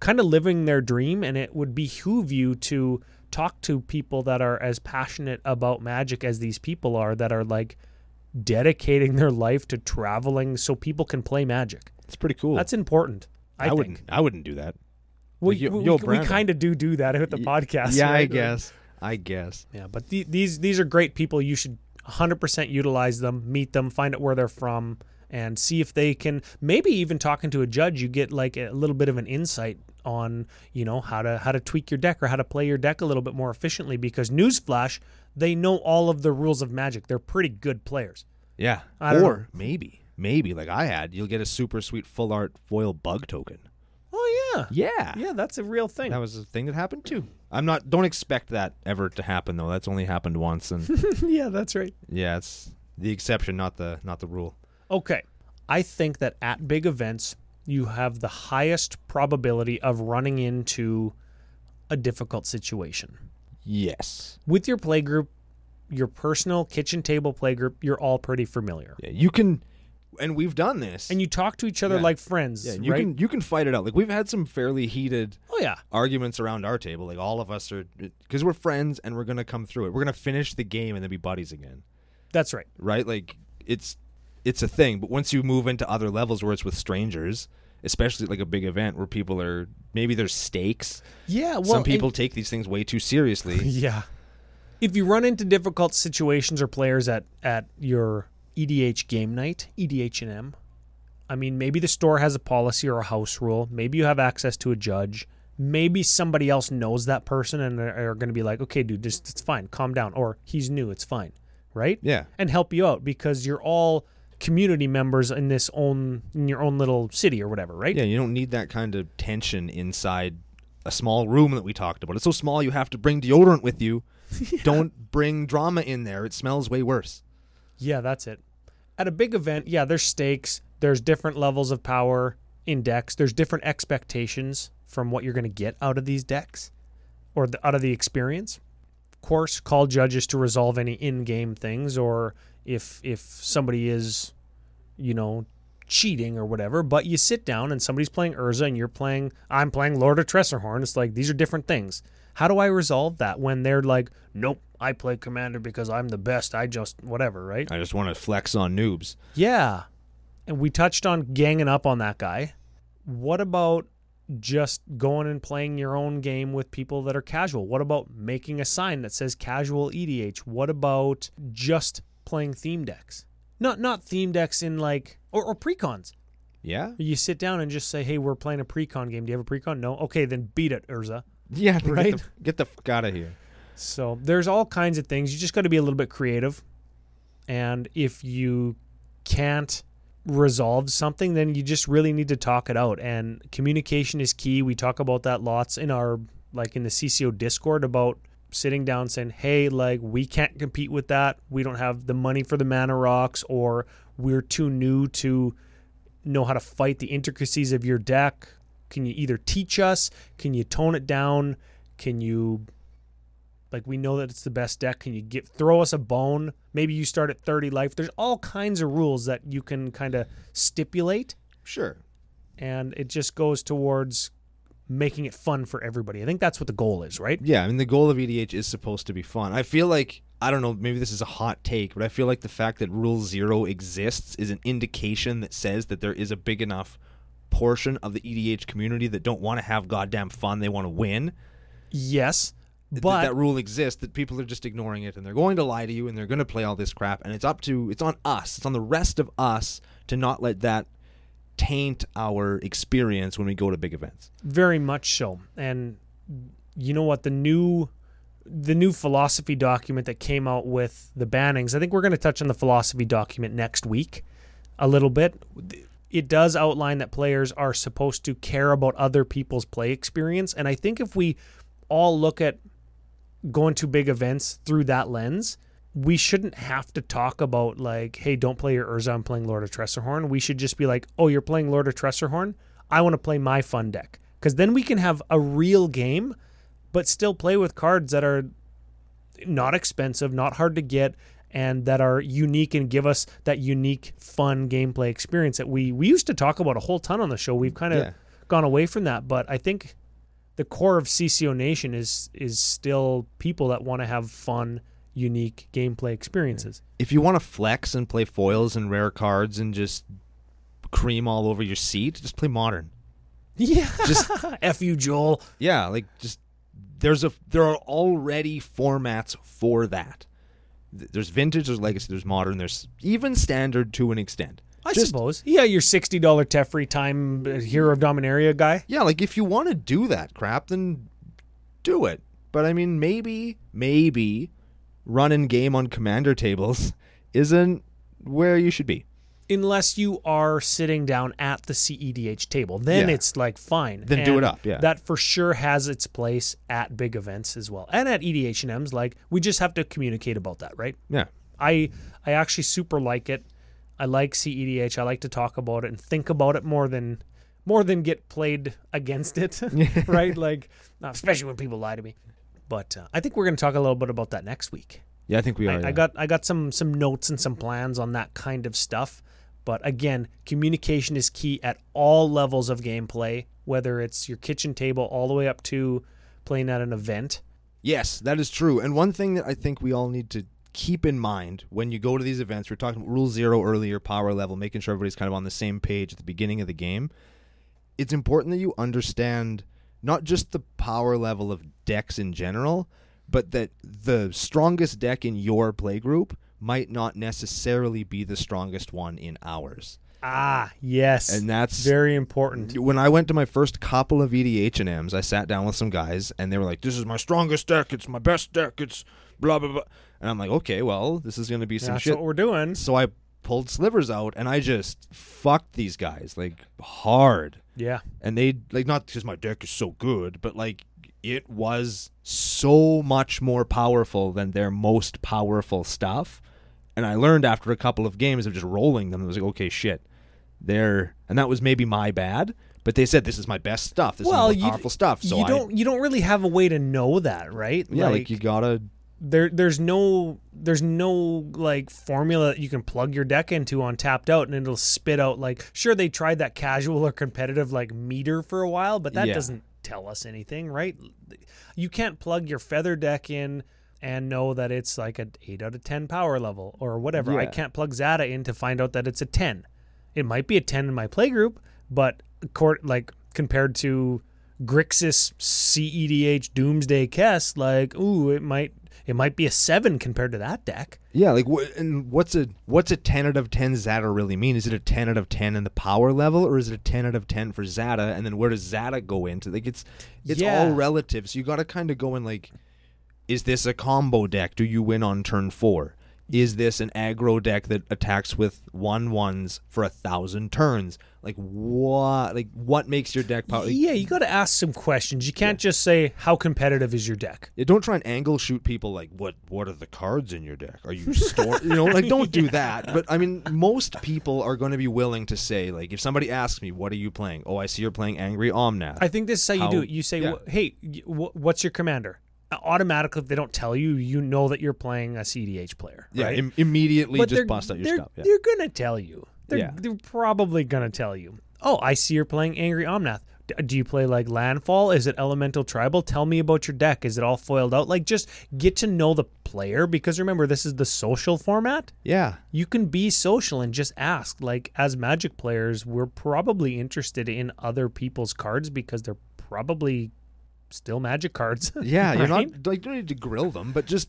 kind of living their dream and it would behoove you to talk to people that are as passionate about magic as these people are that are like dedicating their life to traveling so people can play magic. It's pretty cool. That's important. I, I, think. wouldn't. I wouldn't do that. We, Like, we, we kind of do do that with the Y- podcast. yeah, I guess. I guess. Yeah, but the, these these are great people. You should 100% utilize them, meet them, find out where they're from, and see if they can. Maybe even talking to a judge, you get like a little bit of an insight on you know how to how to tweak your deck or how to play your deck a little bit more efficiently. Because newsflash, they know all of the rules of Magic. They're pretty good players. Yeah. Or know. maybe, maybe like I had, you'll get a super sweet full art foil bug token. Oh yeah, Yeah. yeah, that's a real thing. That was a thing that happened too. I'm not. Don't expect that ever to happen though. That's only happened once, and yeah, that's right. yeah, it's the exception, not the not the rule. Okay. I think that at big events, you have the highest probability of running into a difficult situation. Yes. With your play group, your personal kitchen table play group, you're all pretty familiar. Yeah, you can, and we've done this. And you talk to each other Yeah. like friends, yeah, you right? can you can fight it out. Like we've had some fairly heated oh yeah. arguments around our table. Like all of us are because we're friends and we're gonna come through it. We're gonna finish the game and then be buddies again, That's right. right? Like it's it's a thing. But once you move into other levels where it's with strangers, especially like a big event where people are maybe there's stakes. Yeah, well some people take these things way too seriously. Yeah. If you run into difficult situations or players at at your EDH game night, EDH and M, I mean, maybe the store has a policy or a house rule. Maybe you have access to a judge. Maybe somebody else knows that person and are, going to be like, "Okay, dude, just it's fine. Calm down." Or he's new, it's fine, right? yeah. And help you out because you're all community members in this own in your own little city or whatever, right? Yeah, you don't need that kind of tension inside a small room that we talked about. It's so small you have to bring deodorant with you. Don't bring drama in there. It smells way worse. Yeah, that's it. At a big event, yeah, there's stakes, there's different levels of power in decks, there's different expectations from what you're going to get out of these decks or the, out of the experience. Of course, call judges to resolve any in-game things or if if somebody is you know cheating or whatever, but you sit down and somebody's playing Urza and you're playing I'm playing Lord of Tresserhorn. It's like these are different things. How do I resolve that when they're like, "Nope, I play commander because I'm the best. I just whatever," right? I just want to flex on noobs. Yeah. And we touched on ganging up on that guy. What about just going and playing your own game with people that are casual? What about making a sign that says casual EDH? What about just playing theme decks? Not not theme decks in like or, or precons. Yeah? You sit down and just say, "Hey, we're playing a precon game. Do you have a precon?" No. Okay, then beat it, Urza. Yeah, get Right? the, get the fuck out of here. So there's all kinds of things. You just got to be a little bit creative. And if you can't resolve something, then you just really need to talk it out. And communication is key. We talk about that lots in our like in the CCO Discord about sitting down saying, "Hey, like we can't compete with that. We don't have the money for the mana rocks or we're too new to know how to fight the intricacies of your deck. Can you either teach us? Can you tone it down? Can you like we know that it's the best deck. Can you get throw us a bone? Maybe you start at 30 life. There's all kinds of rules that you can kind of stipulate Sure. and it just goes towards making it fun for everybody. I think that's what the goal is, right? Yeah, I mean the goal of EDH is supposed to be fun. I feel like I don't know, maybe this is a hot take, but I feel like the fact that Rule Zero exists is an indication that says that there is a big enough portion of the EDH community that don't want to have goddamn fun. They want to win. Yes. But that rule exists. That people are just ignoring it, and they're going to lie to you, and they're going to play all this crap. And it's up to it's on us. It's on the rest of us to not let that taint our experience when we go to big events. Very much so. And you know what the new the new philosophy document that came out with the bannings. I think we're going to touch on the philosophy document next week a little bit. It does outline that players are supposed to care about other people's play experience and I think if we all look at going to big events through that lens, we shouldn't have to talk about like, hey, don't play your Urza, I'm playing Lord of Tresserhorn. We should just be like, oh, you're playing Lord of Tresserhorn? I want to play my fun deck. Because then we can have a real game, but still play with cards that are not expensive, not hard to get, and that are unique and give us that unique, fun gameplay experience that we we used to talk about a whole ton on the show. We've kind of Yeah. gone away from that, but I think the core of CCO Nation is is still people that want to have fun, unique gameplay experiences. If you want to flex and play foils and rare cards and just cream all over your seat, just play modern. Yeah, Just- f you, Joel. Yeah, like just there's a there are already formats for that. Th- There's vintage, there's legacy, there's modern, there's even standard to an extent. I Just- suppose. Yeah, your sixty dollar Teferi time uh, Hero of Dominaria guy. Yeah, like if you want to do that crap, then do it. But I mean, maybe, maybe running game on commander tables isn't where you should be. Unless you are sitting down at the CEDH table. Then Yeah. it's like fine. Then do it up, yeah. That for sure has its place at big events as well. And at E EDH&Ms like we just have to communicate about that, right? Yeah. I I actually super like it. I like CEDH. I like to talk about it and think about it more than more than get played against it, right? Like, uh, especially when people lie to me. But uh, I think we're going to talk a little bit about that next week. Yeah, I think we are. I, yeah. I got I got some some notes and some plans on that kind of stuff. But again, communication is key at all levels of gameplay, whether it's your kitchen table all the way up to playing at an event. Yes, that is true. And one thing that I think we all need to keep in mind when you go to these events, we are talking rule zero earlier, power level, making sure everybody's kind of on the same page at the beginning of the game. It's important that you understand not just the power level of decks in general, but that the strongest deck in your playgroup might not necessarily be the strongest one in ours. Ah, yes. And that's very important. when I went to my first couple of EDH and M's, I sat down with some guys and they were like, "This is my strongest deck. It's my best deck. It's blah blah blah." And I'm like, "Okay, well, this is going to be some That's shit." what we're doing. So I pulled slivers out and I just fucked these guys like hard. Yeah. And they like not because my deck is so good, but like it was so much more powerful than their most powerful stuff. And I learned after a couple of games of just rolling them, I was like, okay, shit, they're and that was maybe my bad. But they said this is my best stuff. This well, is the you, powerful stuff. So you don't you don't really have a way to know that, right? yeah, like, you gotta there there's no there's no like formula that you can plug your deck into on tapped out and it'll spit out like sure they tried that casual or competitive like meter for a while but that Yeah. doesn't tell us anything right you can't plug your feather deck in and know that it's like an 8 out of 10 power level or whatever i can't plug Zada in to find out that it's a 10 it might be a 10 in my playgroup but court like compared to Grixis CEDH Doomsday Kess, like, ooh, it might it might be a seven compared to that deck. Yeah, like wh- and what's a what's a ten out of ten Zada really mean? Is it a ten out of ten in the power level, or is it a ten out of ten for Zada? And then where does Zada go into? Like it's it's Yeah. all relative. So you got to kind of go in like, is this a combo deck? Do you win on turn four? Is this an aggro deck that attacks with one ones for a thousand turns? Like what? Like what makes your deck power? Like, yeah, you got to ask some questions. You can't just say how competitive is your deck. Yeah, don't try and angle shoot people like what what are the cards in your deck? Are you store you know, like don't do that. But I mean most people are going to be willing to say like if somebody asks me what are you playing? Oh, I see you're playing Angry Omnath. I think this is how you do it. You say, yeah. "Hey, what's your commander?" Automatically, if they don't tell you, you know that you're playing a CDH player. yeah, right? im- immediately but just bust out your they're, stuff. Yeah. They're gonna tell you. They're, Yeah. they're probably gonna tell you. Oh, I see you're playing Angry Omnath. Do you play like Landfall? Is it Elemental Tribal? Tell me about your deck. Is it all foiled out? Like, just get to know the player because remember, this is the social format. Yeah. You can be social and just ask. Like, as Magic players, we're probably interested in other people's cards because they're probably still Magic cards. Yeah, you're not like you don't need to grill them, but just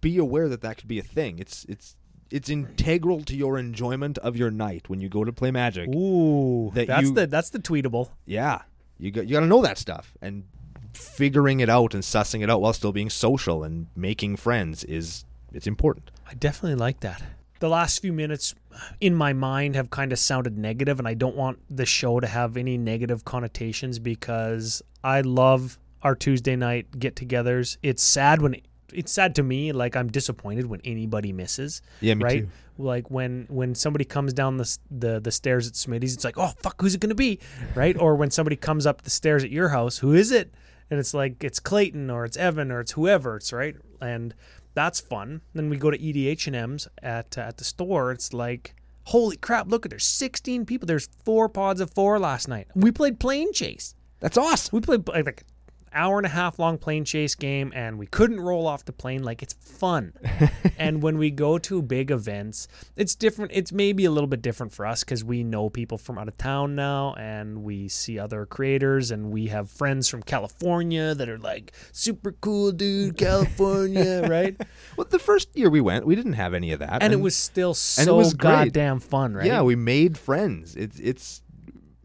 be aware that that could be a thing. It's it's it's integral to your enjoyment of your night when you go to play Magic. Ooh, That that's you- the that's the tweetable. Yeah, you got you got to know that stuff, and figuring it out and sussing it out while still being social and making friends is it's important. I definitely like that. The last few minutes in my mind have kind of sounded negative, and I don't want the show to have any negative connotations because I love our Tuesday night get togethers. It's sad when it's sad to me, like I'm disappointed when anybody misses. Yeah, me right? too. Like when when somebody comes down the, the the stairs at Smitty's, it's like, oh fuck, who's it gonna be, right? or when somebody comes up the stairs at your house, who is it? And it's like it's Clayton or it's Evan or it's whoever. It's right, and that's fun. Then we go to EDH and M's at uh, at the store. It's like, holy crap! Look at there's 16 people. There's four pods of four last night. We played plane chase. That's awesome. We played like like hour and a half long plane chase game and we couldn't roll off the plane. Like it's fun. And when we go to big events it's different. It's maybe a little bit different for us because we know people from out of town now and we see other creators and we have friends from california that are like super cool dude california right? Well, the first year we went, we didn't have any of that, and it was still so and it was great. goddamn fun right? Yeah, we made friends. It's it's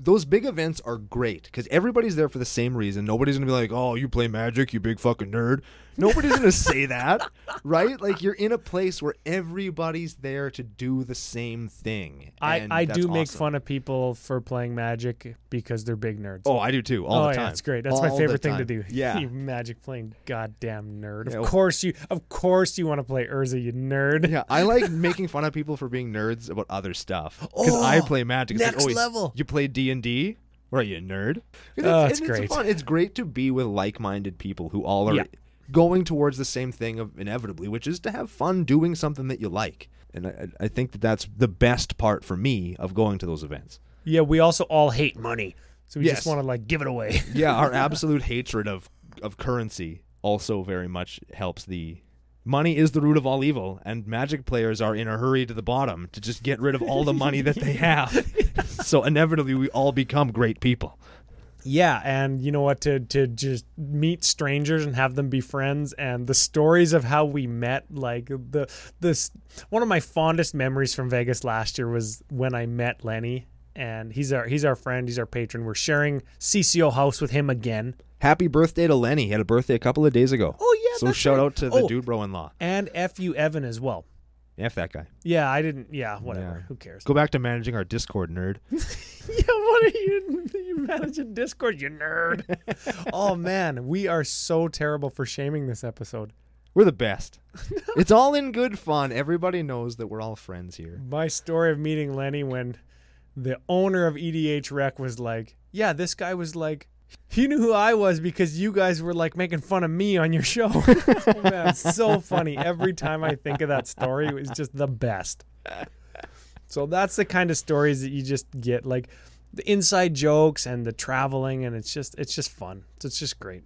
those big events are great because everybody's there for the same reason. Nobody's gonna be like, "Oh, you play Magic, you big fucking nerd." Nobody's going to say that, right? Like you're in a place where everybody's there to do the same thing. I, I that's do make awesome. fun of people for playing Magic because they're big nerds. Oh, I do too, all oh the yeah, time. it's great. That's All my favorite thing to do. Yeah. you magic playing goddamn nerd. Yeah, Of well- course you. Of course you want to play Urza, you nerd. Yeah, I like making fun of people for being nerds about other stuff because I Oh, play Magic. It's like, next oh, level. You play D and D? Are you a nerd? And Oh, it's, it's great. It's, it's great to be with like-minded people who all are Yeah. Going towards the same thing of inevitably, which is to have fun doing something that you like. And I, I think that that's the best part for me of going to those events. Yeah, we also all hate money, so we Yes. just want to like give it away. Yeah, our absolute hatred of of currency also very much helps the money is the root of all evil and magic players are in a hurry to the bottom to just get rid of all the money that they have. so inevitably we all become great people. Yeah, and you know what? To to just meet strangers and have them be friends, and the stories of how we met, like the this one of my fondest memories from Vegas last year was when I met Lenny, and he's our he's our friend, he's our patron. We're sharing CCO house with him again, Happy birthday to Lenny. He had a birthday a couple of days ago. Oh, yeah, So shout right. out to the Oh. dude bro in law. and fu Evan as well. F that guy. Yeah, I didn't. Yeah, whatever. Yeah. Who cares? Go back to managing our Discord nerd. yeah, what are you? You manage a Discord, you nerd. oh man, we are so terrible for shaming this episode. We're the best. it's all in good fun. Everybody knows that we're all friends here. my story of meeting Lenny when the owner of EDH Rec was like, "Yeah, this guy was like, he knew who I was because you guys were like making fun of me on your show." oh, man, so funny. Every time I think of that story, it was just the best. So that's the kind of stories that you just get, like the inside jokes and the traveling, and it's just it's just fun. So it's just great.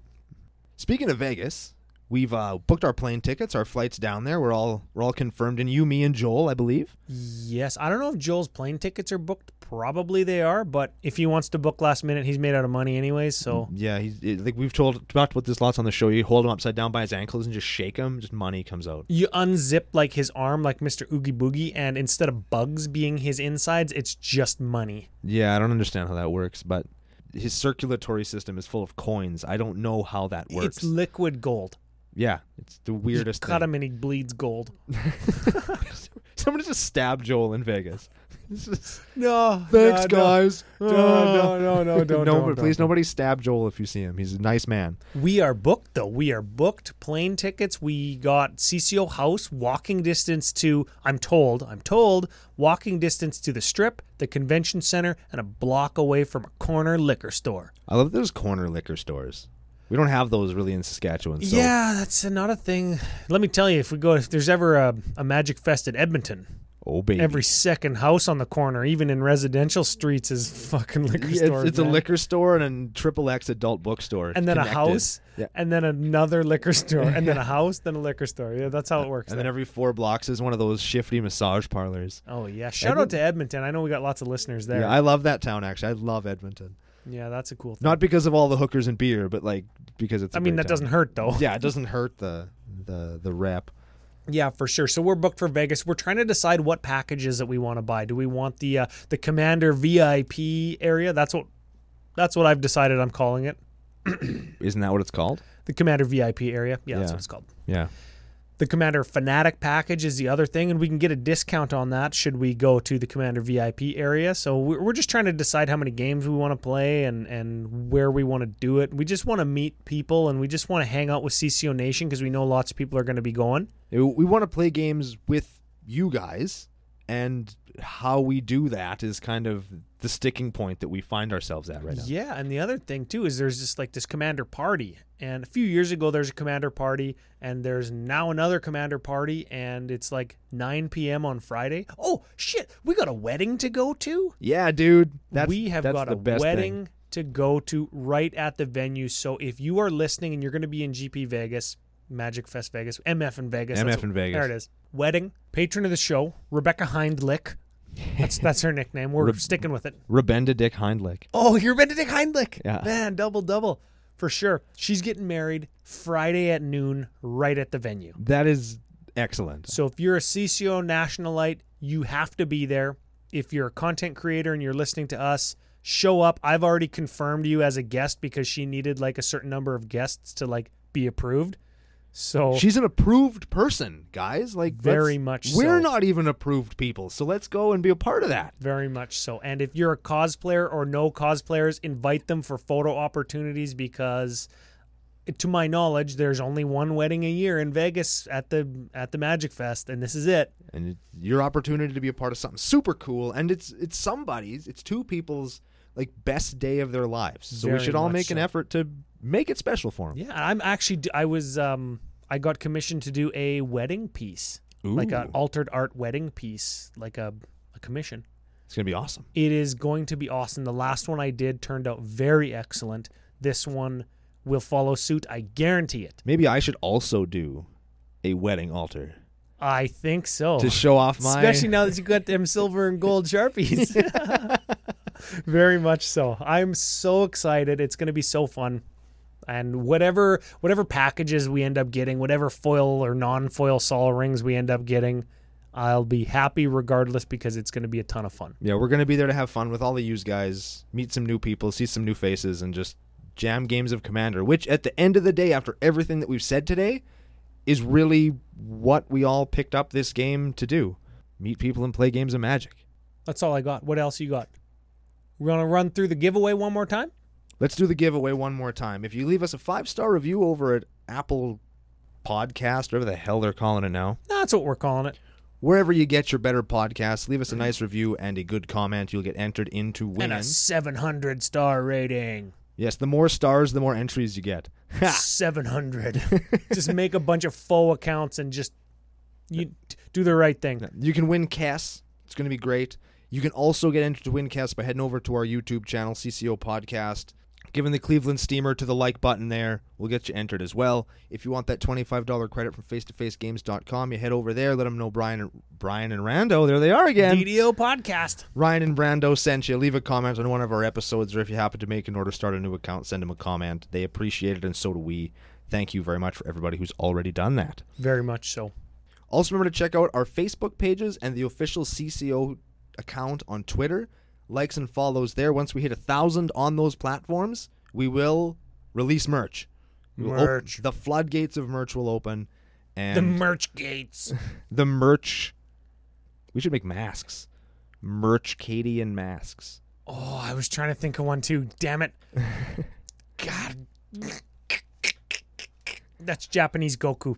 Speaking of Vegas, we've uh, booked our plane tickets, our flights down there. We're all we're all confirmed in you, me, and Joel, I believe. Yes, I don't know if Joel's plane tickets are booked. Probably they are, but if he wants to book last minute, he's made out of money anyways. So Yeah, he's it, like we've told talked about this lots on the show. You hold him upside down by his ankles and just shake him, just money comes out. you unzip like his arm, like Mr. Oogie Boogie, and instead of bugs being his insides, it's just money. Yeah, I don't understand how that works, but his circulatory system is full of coins. I don't know how that works. It's liquid gold. Yeah, it's the weirdest cut thing. him and he bleeds gold. Somebody just stabbed Joel in Vegas. Just- No, Thanks, no, guys. No, no, no, ah. no, don't, no, don't, but please, don't. nobody stab Joel if you see him. He's a nice man. We are booked though. We are booked. Plane tickets. We got CCO house walking distance to. I'm told. I'm told walking distance to the Strip, the convention center, and a block away from a corner liquor store. I love those corner liquor stores. We don't have those really in Saskatchewan. So Yeah, that's another thing. Let me tell you, if we go, if there's ever a, a Magic Fest at Edmonton, Oh baby. every second house on the corner, even in residential streets, is fucking liquor Yeah, stores. it's, it's a liquor store and a triple X adult bookstore, and then a house, Yeah. and then another liquor store, and then a house, then a liquor store. Yeah, that's how it works. and then every four blocks is one of those shifty massage parlors. oh yeah, shout out to Edmonton. I know we got lots of listeners there. Yeah, I love that town. Actually, I love Edmonton. Yeah, that's a cool thing. Not because of all the hookers and beer, but like because it's. I mean, that doesn't hurt though. Yeah, it doesn't hurt the the the rep. Yeah, for sure. So we're booked for Vegas. We're trying to decide what packages that we want to buy. Do we want the uh, the Commander VIP area? That's what that's what I've decided. I'm calling it Isn't that what it's called? the Commander VIP area. Yeah, that's what it's called. Yeah. The Commander Fanatic package is the other thing, and we can get a discount on that should we go to the Commander VIP area. So we're just trying to decide how many games we want to play and, and where we want to do it. We just want to meet people and we just want to hang out with CCO Nation because we know lots of people are going to be going. We want to play games with you guys, and how we do that is kind of the sticking point that we find ourselves at right now. Yeah, and the other thing too is there's just like this commander party. And a few years ago there's a commander party and there's now another commander party and it's like 9 p.m. on Friday. Oh, shit. We got a wedding to go to? Yeah, dude. That's, we have got the a best wedding Thing. to go to right at the venue. So if you are listening and you're going to be in GP Vegas, Magic Fest Vegas, MF in Vegas. MF in Vegas. There it is. Wedding. Patron of the show, Rebecca Hindlick. That's that's her nickname. We're Reb- sticking with it. Rebenda Dick Hindlick. Oh, you're Benedict Heinlich. Yeah. Man, double double. For sure. She's getting married Friday at noon right at the venue. That is excellent. So if you're a CCO nationalite, you have to be there. If you're a content creator and you're listening to us, show up. I've already confirmed you as a guest because she needed like a certain number of guests to like be approved. So She's an approved person, guys. Like Very much We're so. not even approved people, so let's go and be a part of that. Very much so. And if you're a cosplayer or no cosplayers, invite them for photo opportunities because to my knowledge, there's only one wedding a year in Vegas at the at the Magic Fest and this is it. and it's your opportunity to be a part of something super cool and it's it's somebody's it's two people's like best day of their lives so we should all make an effort to make it special for them Yeah, I'm actually I was um I got commissioned to do a wedding piece. Like an altered art wedding piece, like a a commission. it's gonna be awesome It is going to be awesome. The last one I did turned out very excellent. This one will follow suit. I guarantee it. maybe i should also do a wedding altar I think so. to show off my Especially now that you got them silver and gold sharpies. Very much so. I'm so excited. It's going to be so fun. And whatever whatever packages we end up getting, whatever foil or non-foil sol rings we end up getting, I'll be happy regardless because it's going to be a ton of fun. yeah we're gonna be there to have fun with all the used guys meet some new people see some new faces and just jam games of commander which at the end of the day after everything that we've said today is really what we all picked up this game to do meet people and play games of magic That's all I got. What else you got? We're going to run through the giveaway one more time? Let's do the giveaway one more time. If you leave us a five star review over at Apple Podcast, whatever the hell they're calling it now, That's what we're calling it. wherever you get your better podcasts, leave us a nice review and a good comment. You'll get entered into And winning. a 700 star rating. yes, the more stars, the more entries you get. Ha! 700. just make a bunch of faux accounts and just you do the right thing. You can win Kess. It's going to be great. You can also get entered to win Kess by heading over to our YouTube channel, CCO Podcast. Giving the Cleveland Steamer to the like button there we'll get you entered as well. If you want that $25 credit from face-to-facegames.com, you head over there. Let them know Brian and, Brian and Rando, there they are again. DDO podcast. Ryan and Rando sent you. Leave a comment on one of our episodes, or if you happen to make an order, start a new account, send them a comment. They appreciate it, and so do we. Thank you very much for everybody who's already done that. Very much so. Also, remember to check out our Facebook pages and the official CCO account on Twitter. Likes and follows there. Once we hit a thousand on those platforms, we will release merch. We will op- Merch. the floodgates of merch will open, and The merch gates. the merch. We should make masks. Merch Cadian masks. Oh, I was trying to think of one too. Damn it. God. That's Japanese Goku.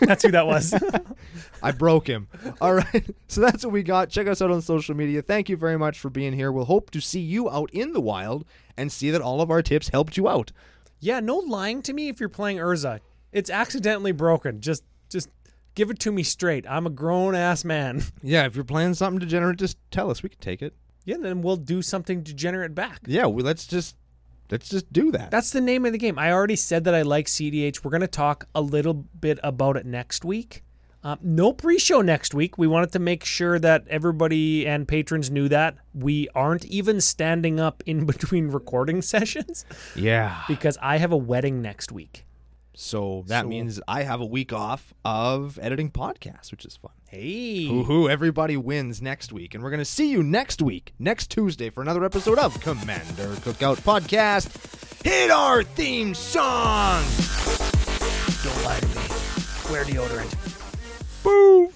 That's who that was. I broke him. All right. So that's what we got. Check us out on social media. Thank you very much for being here. We'll hope to see you out in the wild and see that all of our tips helped you out. yeah, no lying to me if you're playing Urza. It's accidentally broken. Just just give it to me straight. I'm a grown ass man. Yeah, if you're playing something degenerate, just tell us. We can take it. Yeah, then we'll do something degenerate back. Yeah, we, let's just let's just do that. That's the name of the game. I already said that I like CDH. We're going to talk a little bit about it next week. Um, no pre show next week. We wanted to make sure that everybody and patrons knew that. We aren't even standing up in between recording sessions yeah. because I have a wedding next week. So that So- means I have a week off of editing podcasts, which is fun. Hey. Woohoo, everybody wins next week. And we're going to see you next week, next Tuesday, for another episode of Commander Cookout Podcast. Hit our theme song! Don't lie to me. Wear deodorant. Boom!